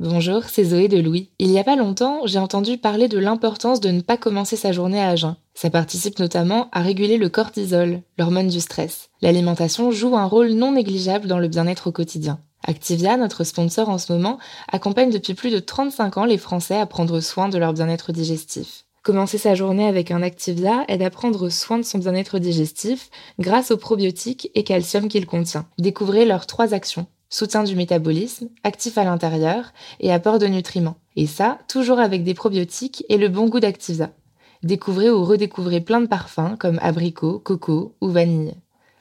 Bonjour, c'est Zoé de Louis. Il y a pas longtemps, j'ai entendu parler de l'importance de ne pas commencer sa journée à jeun. Ça participe notamment à réguler le cortisol, l'hormone du stress. L'alimentation joue un rôle non négligeable dans le bien-être au quotidien. Activia, notre sponsor en ce moment, accompagne depuis plus de 35 ans les Français à prendre soin de leur bien-être digestif. Commencer sa journée avec un Activia aide à prendre soin de son bien-être digestif grâce aux probiotiques et calcium qu'il contient. Découvrez leurs trois actions soutien du métabolisme, actif à l'intérieur et apport de nutriments. Et ça, toujours avec des probiotiques et le bon goût d'Activia. Découvrez ou redécouvrez plein de parfums comme abricot, coco ou vanille.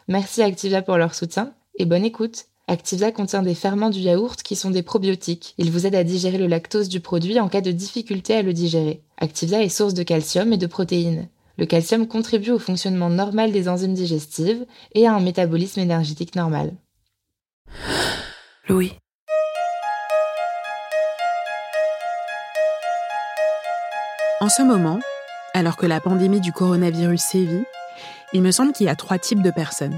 Merci Activia pour leur soutien et bonne écoute. Activia contient des ferments du yaourt qui sont des probiotiques. Ils vous aident à digérer le lactose du produit en cas de difficulté à le digérer. Activia est source de calcium et de protéines. Le calcium contribue au fonctionnement normal des enzymes digestives et à un métabolisme énergétique normal. Louis. En ce moment, alors que la pandémie du coronavirus sévit, il me semble qu'il y a trois types de personnes.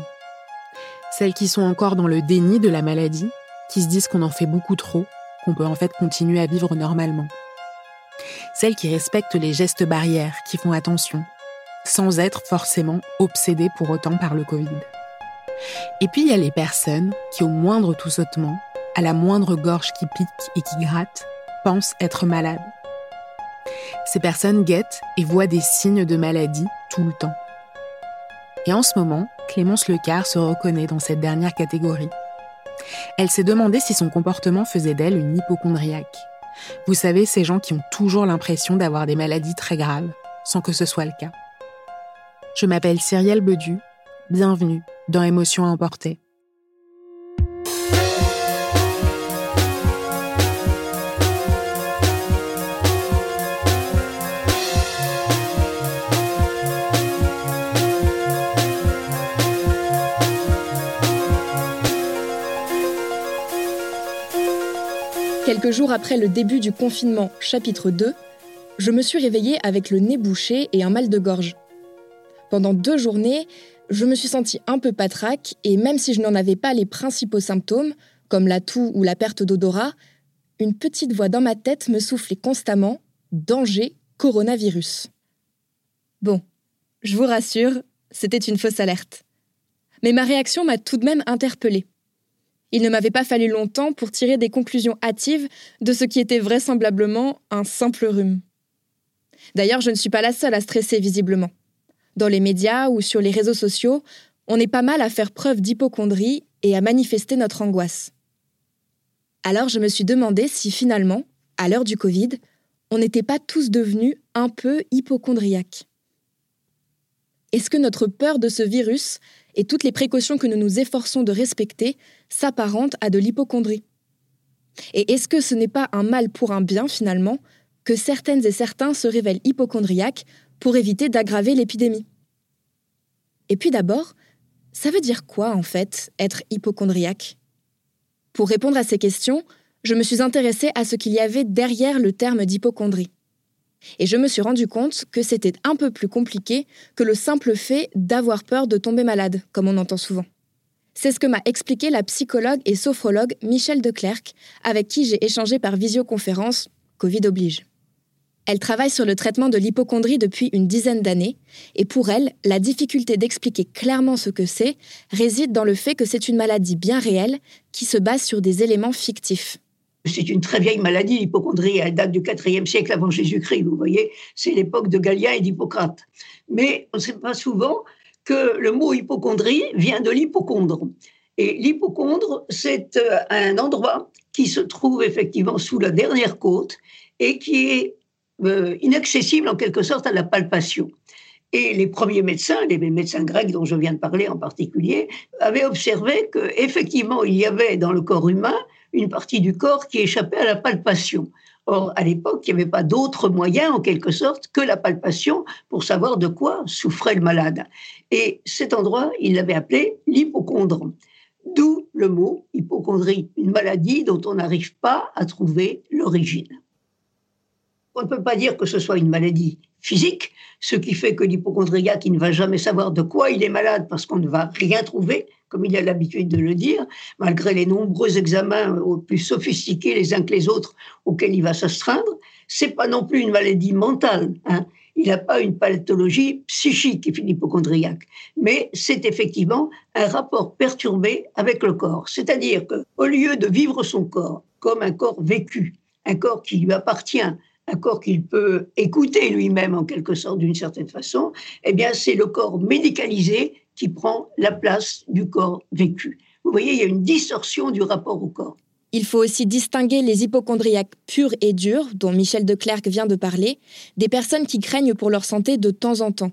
Celles qui sont encore dans le déni de la maladie, qui se disent qu'on en fait beaucoup trop, qu'on peut en fait continuer à vivre normalement. Celles qui respectent les gestes barrières, qui font attention, sans être forcément obsédées pour autant par le Covid. Et puis il y a les personnes qui, au moindre tout sautement, à la moindre gorge qui pique et qui gratte, pensent être malades. Ces personnes guettent et voient des signes de maladie tout le temps. Et en ce moment, Clémence Lecar se reconnaît dans cette dernière catégorie. Elle s'est demandé si son comportement faisait d'elle une hypochondriaque. Vous savez, ces gens qui ont toujours l'impression d'avoir des maladies très graves, sans que ce soit le cas. Je m'appelle Cyrielle Bedu, bienvenue dans Émotions à emporter. Quelques jours après le début du confinement, chapitre 2, je me suis réveillée avec le nez bouché et un mal de gorge. Pendant deux journées, je me suis sentie un peu patraque et même si je n'en avais pas les principaux symptômes, comme la toux ou la perte d'odorat, une petite voix dans ma tête me soufflait constamment Danger, coronavirus. Bon, je vous rassure, c'était une fausse alerte. Mais ma réaction m'a tout de même interpellée. Il ne m'avait pas fallu longtemps pour tirer des conclusions hâtives de ce qui était vraisemblablement un simple rhume. D'ailleurs, je ne suis pas la seule à stresser visiblement dans les médias ou sur les réseaux sociaux, on est pas mal à faire preuve d'hypochondrie et à manifester notre angoisse. Alors je me suis demandé si finalement, à l'heure du Covid, on n'était pas tous devenus un peu hypochondriaques. Est-ce que notre peur de ce virus et toutes les précautions que nous nous efforçons de respecter s'apparentent à de l'hypochondrie Et est-ce que ce n'est pas un mal pour un bien finalement que certaines et certains se révèlent hypochondriaques pour éviter d'aggraver l'épidémie. Et puis d'abord, ça veut dire quoi en fait être hypochondriaque? Pour répondre à ces questions, je me suis intéressée à ce qu'il y avait derrière le terme d'hypochondrie. Et je me suis rendu compte que c'était un peu plus compliqué que le simple fait d'avoir peur de tomber malade, comme on entend souvent. C'est ce que m'a expliqué la psychologue et sophrologue Michel Declercq, avec qui j'ai échangé par visioconférence, Covid oblige. Elle travaille sur le traitement de l'hypochondrie depuis une dizaine d'années, et pour elle, la difficulté d'expliquer clairement ce que c'est réside dans le fait que c'est une maladie bien réelle qui se base sur des éléments fictifs. C'est une très vieille maladie, l'hypochondrie. Elle date du IVe siècle avant Jésus-Christ, vous voyez. C'est l'époque de Galien et d'Hippocrate. Mais on ne sait pas souvent que le mot hypochondrie vient de l'hypochondre. Et l'hypochondre, c'est euh, un endroit qui se trouve effectivement sous la dernière côte et qui est euh, inaccessible en quelque sorte à la palpation. Et les premiers médecins, les médecins grecs dont je viens de parler en particulier, avaient observé qu'effectivement, il y avait dans le corps humain une partie du corps qui échappait à la palpation. Or, à l'époque, il n'y avait pas d'autre moyen, en quelque sorte, que la palpation pour savoir de quoi souffrait le malade. Et cet endroit, il l'avait appelé l'hypochondre. D'où le mot hypochondrie, une maladie dont on n'arrive pas à trouver l'origine. On ne peut pas dire que ce soit une maladie physique, ce qui fait que l'hypochondriaque, qui ne va jamais savoir de quoi il est malade parce qu'on ne va rien trouver, comme il a l'habitude de le dire, malgré les nombreux examens aux plus sophistiqués les uns que les autres auxquels il va s'astreindre. C'est pas non plus une maladie mentale. Hein. Il n'a pas une pathologie psychique, l'hypochondriaque, mais c'est effectivement un rapport perturbé avec le corps. C'est-à-dire qu'au lieu de vivre son corps comme un corps vécu, un corps qui lui appartient, un corps qu'il peut écouter lui-même en quelque sorte d'une certaine façon, eh bien c'est le corps médicalisé qui prend la place du corps vécu. Vous voyez, il y a une distorsion du rapport au corps. Il faut aussi distinguer les hypochondriaques purs et durs, dont Michel de Clercq vient de parler, des personnes qui craignent pour leur santé de temps en temps.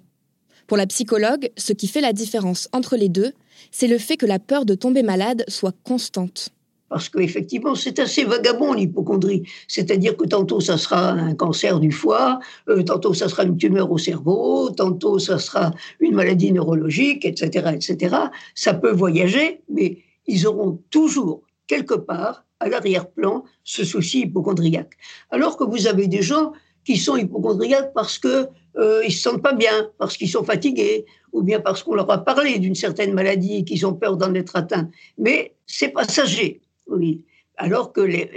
Pour la psychologue, ce qui fait la différence entre les deux, c'est le fait que la peur de tomber malade soit constante parce qu'effectivement, c'est assez vagabond l'hypochondrie. C'est-à-dire que tantôt, ça sera un cancer du foie, euh, tantôt, ça sera une tumeur au cerveau, tantôt, ça sera une maladie neurologique, etc., etc. Ça peut voyager, mais ils auront toujours, quelque part, à l'arrière-plan, ce souci hypochondriaque. Alors que vous avez des gens qui sont hypochondriaques parce que euh, ils se sentent pas bien, parce qu'ils sont fatigués, ou bien parce qu'on leur a parlé d'une certaine maladie et qu'ils ont peur d'en être atteints. Mais c'est passager. Oui. Alors que les,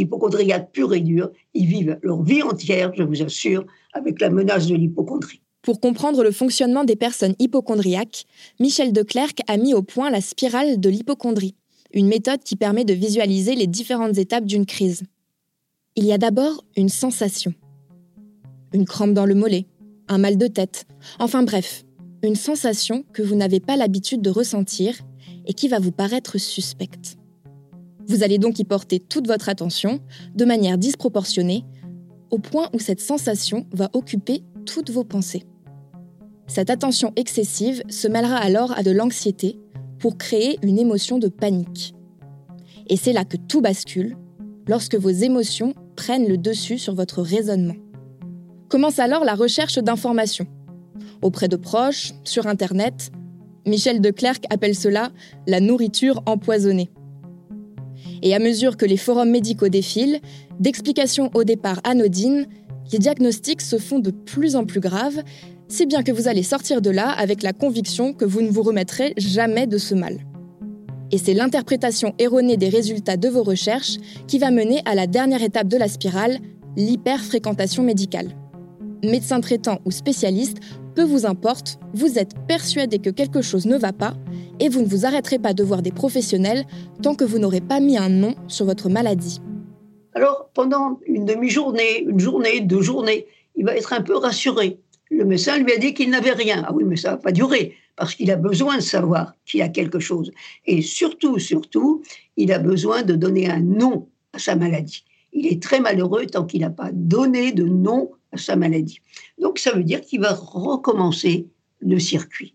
hypochondriaques purs et durs, ils vivent leur vie entière, je vous assure, avec la menace de l'hypochondrie. Pour comprendre le fonctionnement des personnes hypochondriaques, Michel de Clercq a mis au point la spirale de l'hypochondrie, une méthode qui permet de visualiser les différentes étapes d'une crise. Il y a d'abord une sensation. Une crampe dans le mollet, un mal de tête, enfin bref, une sensation que vous n'avez pas l'habitude de ressentir et qui va vous paraître suspecte. Vous allez donc y porter toute votre attention, de manière disproportionnée, au point où cette sensation va occuper toutes vos pensées. Cette attention excessive se mêlera alors à de l'anxiété pour créer une émotion de panique. Et c'est là que tout bascule, lorsque vos émotions prennent le dessus sur votre raisonnement. Commence alors la recherche d'informations. Auprès de proches, sur Internet, Michel de Clercq appelle cela la nourriture empoisonnée. Et à mesure que les forums médicaux défilent, d'explications au départ anodines, les diagnostics se font de plus en plus graves, si bien que vous allez sortir de là avec la conviction que vous ne vous remettrez jamais de ce mal. Et c'est l'interprétation erronée des résultats de vos recherches qui va mener à la dernière étape de la spirale, l'hyperfréquentation médicale. Médecin traitant ou spécialiste, peu vous importe, vous êtes persuadé que quelque chose ne va pas et vous ne vous arrêterez pas de voir des professionnels tant que vous n'aurez pas mis un nom sur votre maladie. Alors, pendant une demi-journée, une journée, deux journées, il va être un peu rassuré. Le médecin lui a dit qu'il n'avait rien. Ah oui, mais ça va pas durer, parce qu'il a besoin de savoir qu'il a quelque chose. Et surtout, surtout, il a besoin de donner un nom à sa maladie. Il est très malheureux tant qu'il n'a pas donné de nom sa maladie. Donc, ça veut dire qu'il va recommencer le circuit.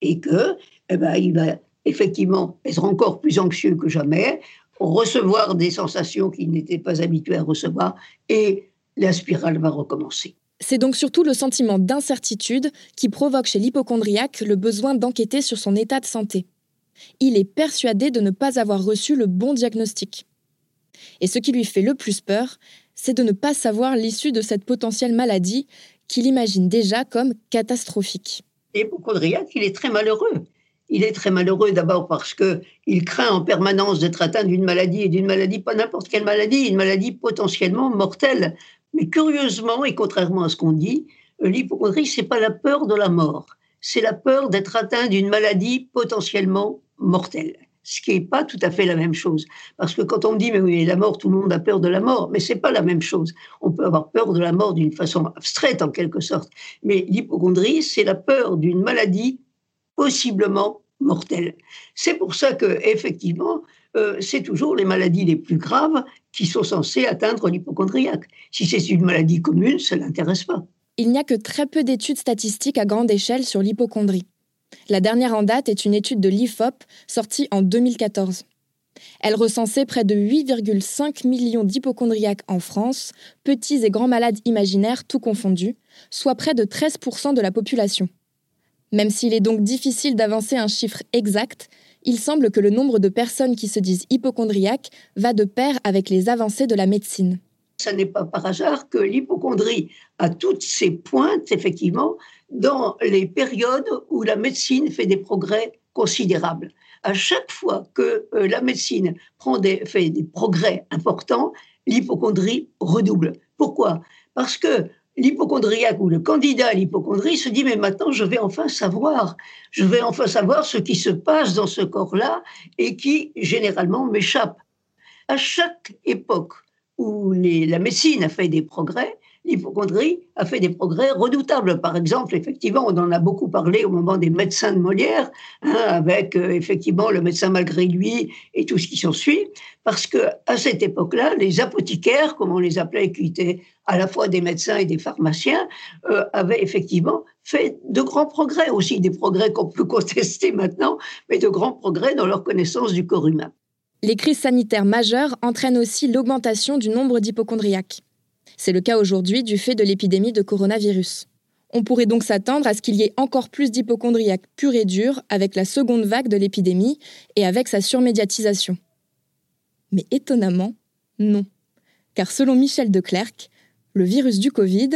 Et que eh ben, il va effectivement être encore plus anxieux que jamais, recevoir des sensations qu'il n'était pas habitué à recevoir, et la spirale va recommencer. C'est donc surtout le sentiment d'incertitude qui provoque chez l'hypochondriaque le besoin d'enquêter sur son état de santé. Il est persuadé de ne pas avoir reçu le bon diagnostic. Et ce qui lui fait le plus peur, c'est de ne pas savoir l'issue de cette potentielle maladie qu'il imagine déjà comme catastrophique. L'hypochondriaque, il est très malheureux. Il est très malheureux d'abord parce qu'il craint en permanence d'être atteint d'une maladie et d'une maladie, pas n'importe quelle maladie, une maladie potentiellement mortelle. Mais curieusement, et contrairement à ce qu'on dit, l'hypochondrie, c'est pas la peur de la mort, c'est la peur d'être atteint d'une maladie potentiellement mortelle. Ce qui n'est pas tout à fait la même chose. Parce que quand on dit, mais oui, la mort, tout le monde a peur de la mort, mais c'est pas la même chose. On peut avoir peur de la mort d'une façon abstraite, en quelque sorte. Mais l'hypochondrie, c'est la peur d'une maladie possiblement mortelle. C'est pour ça que, effectivement, euh, c'est toujours les maladies les plus graves qui sont censées atteindre l'hypochondriaque. Si c'est une maladie commune, ça ne l'intéresse pas. Il n'y a que très peu d'études statistiques à grande échelle sur l'hypochondrie. La dernière en date est une étude de l'IFOP sortie en 2014. Elle recensait près de 8,5 millions d'hypochondriaques en France, petits et grands malades imaginaires tout confondus, soit près de 13% de la population. Même s'il est donc difficile d'avancer un chiffre exact, il semble que le nombre de personnes qui se disent hypochondriaques va de pair avec les avancées de la médecine. Ce n'est pas par hasard que l'hypochondrie a toutes ses pointes, effectivement, dans les périodes où la médecine fait des progrès considérables. À chaque fois que euh, la médecine prend des, fait des progrès importants, l'hypochondrie redouble. Pourquoi? Parce que l'hypochondriaque ou le candidat à l'hypochondrie se dit mais maintenant je vais enfin savoir, je vais enfin savoir ce qui se passe dans ce corps-là et qui généralement m'échappe. À chaque époque où la médecine a fait des progrès, l'hypochondrie a fait des progrès redoutables. Par exemple, effectivement, on en a beaucoup parlé au moment des médecins de Molière, hein, avec euh, effectivement le médecin malgré lui et tout ce qui s'ensuit, parce que à cette époque-là, les apothicaires, comme on les appelait, qui étaient à la fois des médecins et des pharmaciens, euh, avaient effectivement fait de grands progrès, aussi des progrès qu'on peut contester maintenant, mais de grands progrès dans leur connaissance du corps humain. Les crises sanitaires majeures entraînent aussi l'augmentation du nombre d'hypochondriaques. C'est le cas aujourd'hui du fait de l'épidémie de coronavirus. On pourrait donc s'attendre à ce qu'il y ait encore plus d'hypochondriaques purs et durs avec la seconde vague de l'épidémie et avec sa surmédiatisation. Mais étonnamment, non. Car selon Michel de Clercq, le virus du Covid,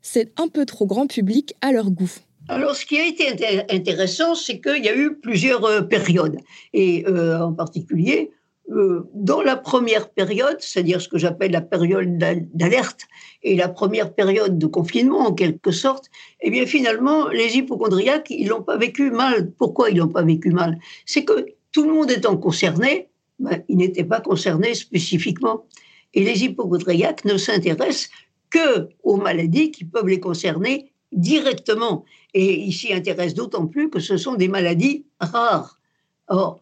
c'est un peu trop grand public à leur goût. Alors, ce qui a été intéressant, c'est qu'il y a eu plusieurs euh, périodes. Et euh, en particulier, euh, dans la première période, c'est-à-dire ce que j'appelle la période d'alerte et la première période de confinement en quelque sorte, eh bien finalement, les hypochondriaques, ils l'ont pas vécu mal. Pourquoi ils l'ont pas vécu mal? C'est que tout le monde étant concerné, ben, ils n'étaient pas concernés spécifiquement. Et les hypochondriaques ne s'intéressent que aux maladies qui peuvent les concerner directement. Et ils s'y intéressent d'autant plus que ce sont des maladies rares. Or,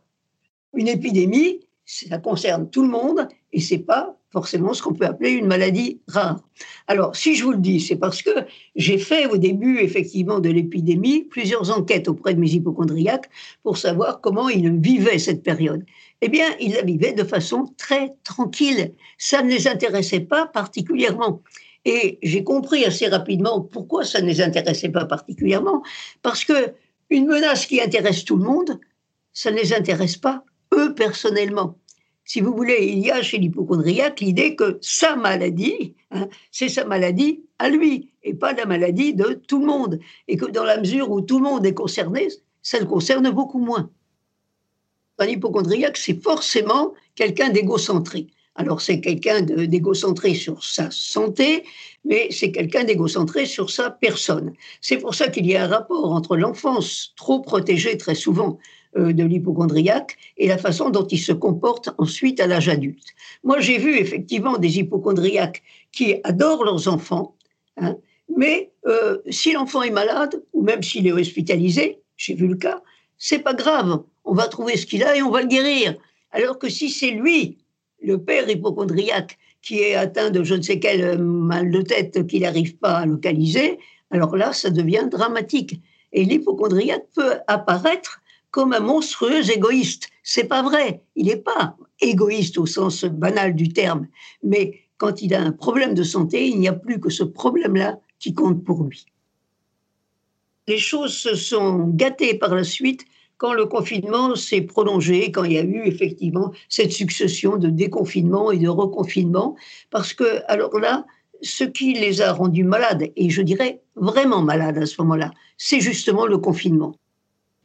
une épidémie, ça concerne tout le monde et c'est pas forcément ce qu'on peut appeler une maladie rare. Alors, si je vous le dis, c'est parce que j'ai fait au début, effectivement, de l'épidémie, plusieurs enquêtes auprès de mes hypochondriaques pour savoir comment ils vivaient cette période. Eh bien, ils la vivaient de façon très tranquille. Ça ne les intéressait pas particulièrement. Et j'ai compris assez rapidement pourquoi ça ne les intéressait pas particulièrement. Parce que une menace qui intéresse tout le monde, ça ne les intéresse pas eux personnellement. Si vous voulez, il y a chez l'hypochondriaque l'idée que sa maladie, hein, c'est sa maladie à lui et pas la maladie de tout le monde. Et que dans la mesure où tout le monde est concerné, ça le concerne beaucoup moins. Un hypochondriaque, c'est forcément quelqu'un d'égocentré. Alors c'est quelqu'un d'égocentré sur sa santé, mais c'est quelqu'un d'égocentré sur sa personne. C'est pour ça qu'il y a un rapport entre l'enfance trop protégée très souvent de l'hypochondriaque et la façon dont il se comporte ensuite à l'âge adulte. Moi, j'ai vu effectivement des hypochondriaques qui adorent leurs enfants, hein, mais euh, si l'enfant est malade ou même s'il est hospitalisé, j'ai vu le cas, c'est pas grave, on va trouver ce qu'il a et on va le guérir. Alors que si c'est lui, le père hypochondriaque, qui est atteint de je ne sais quel mal de tête qu'il n'arrive pas à localiser, alors là, ça devient dramatique. Et l'hypochondriaque peut apparaître comme un monstrueux égoïste. C'est pas vrai. Il n'est pas égoïste au sens banal du terme. Mais quand il a un problème de santé, il n'y a plus que ce problème-là qui compte pour lui. Les choses se sont gâtées par la suite quand le confinement s'est prolongé, quand il y a eu effectivement cette succession de déconfinement et de reconfinement, parce que alors là, ce qui les a rendus malades, et je dirais vraiment malades à ce moment-là, c'est justement le confinement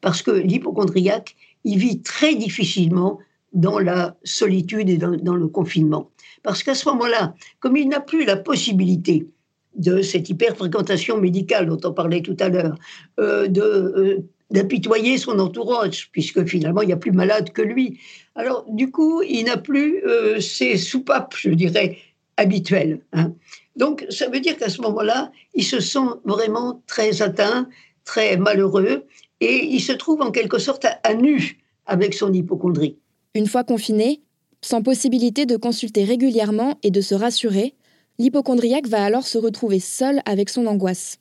parce que l'hypochondriaque, il vit très difficilement dans la solitude et dans, le confinement. Parce qu'à ce moment-là, comme il n'a plus la possibilité de cette hyperfréquentation médicale dont on parlait tout à l'heure, euh, euh, d'apitoyer son entourage, puisque finalement, il n'y a plus malade que lui. Alors, du coup, il n'a plus euh, ses soupapes, je dirais, habituelles. Hein. Donc, ça veut dire qu'à ce moment-là, il se sent vraiment très atteint, très malheureux, et il se trouve en quelque sorte à nu avec son hypochondrie. Une fois confiné, sans possibilité de consulter régulièrement et de se rassurer, l'hypochondriaque va alors se retrouver seul avec son angoisse.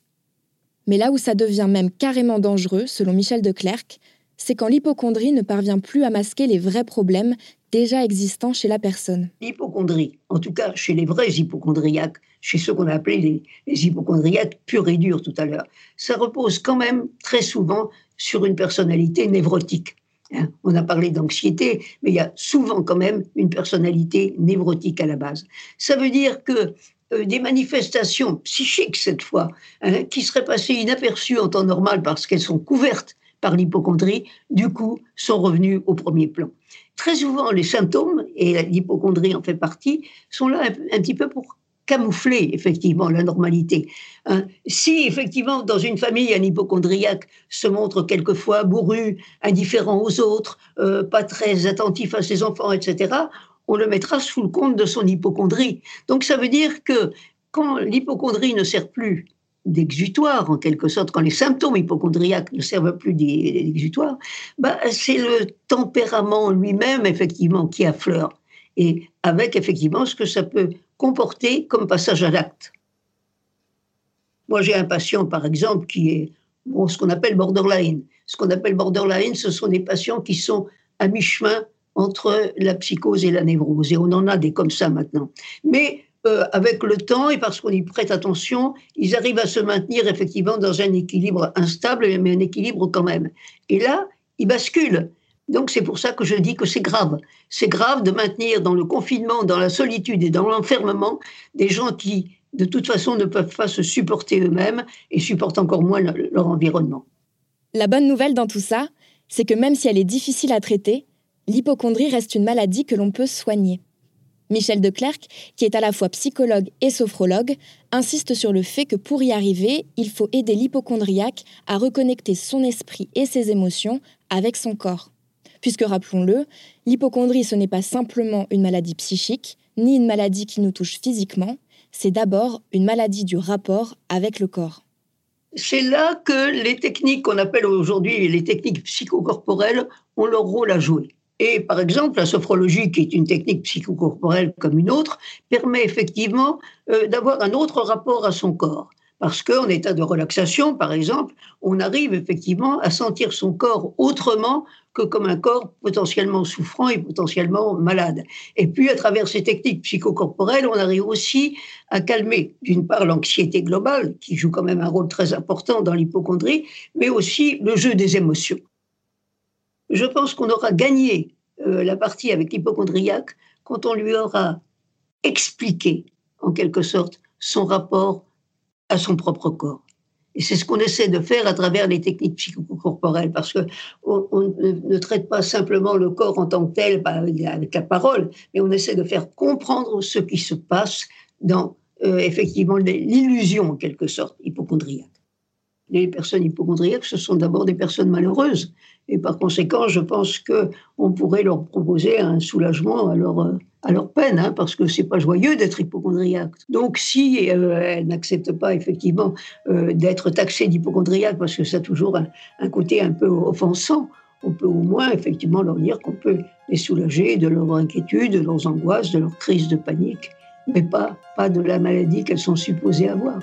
Mais là où ça devient même carrément dangereux, selon Michel de Clercq, c'est quand l'hypochondrie ne parvient plus à masquer les vrais problèmes déjà existants chez la personne. L'hypochondrie, en tout cas chez les vrais hypochondriaques, chez ceux qu'on a appelés les, les hypochondriaques purs et durs tout à l'heure, ça repose quand même très souvent sur une personnalité névrotique. Hein, on a parlé d'anxiété, mais il y a souvent quand même une personnalité névrotique à la base. Ça veut dire que euh, des manifestations psychiques cette fois, hein, qui seraient passées inaperçues en temps normal parce qu'elles sont couvertes par l'hypochondrie, du coup, sont revenues au premier plan. Très souvent, les symptômes, et l'hypochondrie en fait partie, sont là un petit peu pour camoufler effectivement la normalité. Hein. si effectivement dans une famille un hypochondriaque se montre quelquefois bourru, indifférent aux autres, euh, pas très attentif à ses enfants, etc., on le mettra sous le compte de son hypochondrie. Donc ça veut dire que quand l'hypochondrie ne sert plus d'exutoire, en quelque sorte, quand les symptômes hypochondriaques ne servent plus d'exutoire, bah, c'est le tempérament lui-même, effectivement, qui affleure. Et avec, effectivement, ce que ça peut comporter comme passage à l'acte. Moi, j'ai un patient, par exemple, qui est bon, ce qu'on appelle borderline. Ce qu'on appelle borderline, ce sont des patients qui sont à mi-chemin entre la psychose et la névrose. Et on en a des comme ça maintenant. Mais euh, avec le temps et parce qu'on y prête attention, ils arrivent à se maintenir effectivement dans un équilibre instable, mais un équilibre quand même. Et là, ils basculent. Donc c'est pour ça que je dis que c'est grave. C'est grave de maintenir dans le confinement, dans la solitude et dans l'enfermement des gens qui, de toute façon, ne peuvent pas se supporter eux-mêmes et supportent encore moins leur environnement. La bonne nouvelle dans tout ça, c'est que même si elle est difficile à traiter, l'hypochondrie reste une maladie que l'on peut soigner. Michel de Clercq, qui est à la fois psychologue et sophrologue, insiste sur le fait que pour y arriver, il faut aider l'hypochondriaque à reconnecter son esprit et ses émotions avec son corps puisque rappelons-le, l'hypochondrie ce n'est pas simplement une maladie psychique, ni une maladie qui nous touche physiquement, c'est d'abord une maladie du rapport avec le corps. C'est là que les techniques qu'on appelle aujourd'hui les techniques psychocorporelles ont leur rôle à jouer. Et par exemple, la sophrologie, qui est une technique psychocorporelle comme une autre, permet effectivement euh, d'avoir un autre rapport à son corps. Parce qu'en état de relaxation, par exemple, on arrive effectivement à sentir son corps autrement que comme un corps potentiellement souffrant et potentiellement malade. Et puis, à travers ces techniques psychocorporelles, on arrive aussi à calmer, d'une part, l'anxiété globale, qui joue quand même un rôle très important dans l'hypochondrie, mais aussi le jeu des émotions. Je pense qu'on aura gagné euh, la partie avec l'hypochondriaque quand on lui aura expliqué, en quelque sorte, son rapport à son propre corps. Et c'est ce qu'on essaie de faire à travers les techniques psychocorporelles, parce que on, ne traite pas simplement le corps en tant que tel bah, avec la parole, mais on essaie de faire comprendre ce qui se passe dans euh, effectivement l'illusion en quelque sorte hypochondriaque. Les personnes hypochondriaques, ce sont d'abord des personnes malheureuses, et par conséquent, je pense que on pourrait leur proposer un soulagement à leur à leur peine, hein, parce que c'est pas joyeux d'être hypochondriaque. Donc, si euh, elles n'acceptent pas effectivement euh, d'être taxées d'hypochondriaque, parce que ça a toujours un, côté un peu offensant, on peut au moins effectivement leur dire qu'on peut les soulager de leur inquiétude, de leurs angoisses, de leurs crises de panique, mais pas, pas de la maladie qu'elles sont supposées avoir.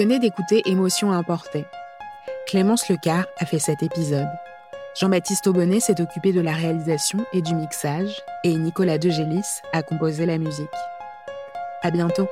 Venez d'écouter Émotion importée Clémence Lecar a fait cet épisode. Jean-Baptiste Aubonnet s'est occupé de la réalisation et du mixage, et Nicolas Degélis a composé la musique. À bientôt!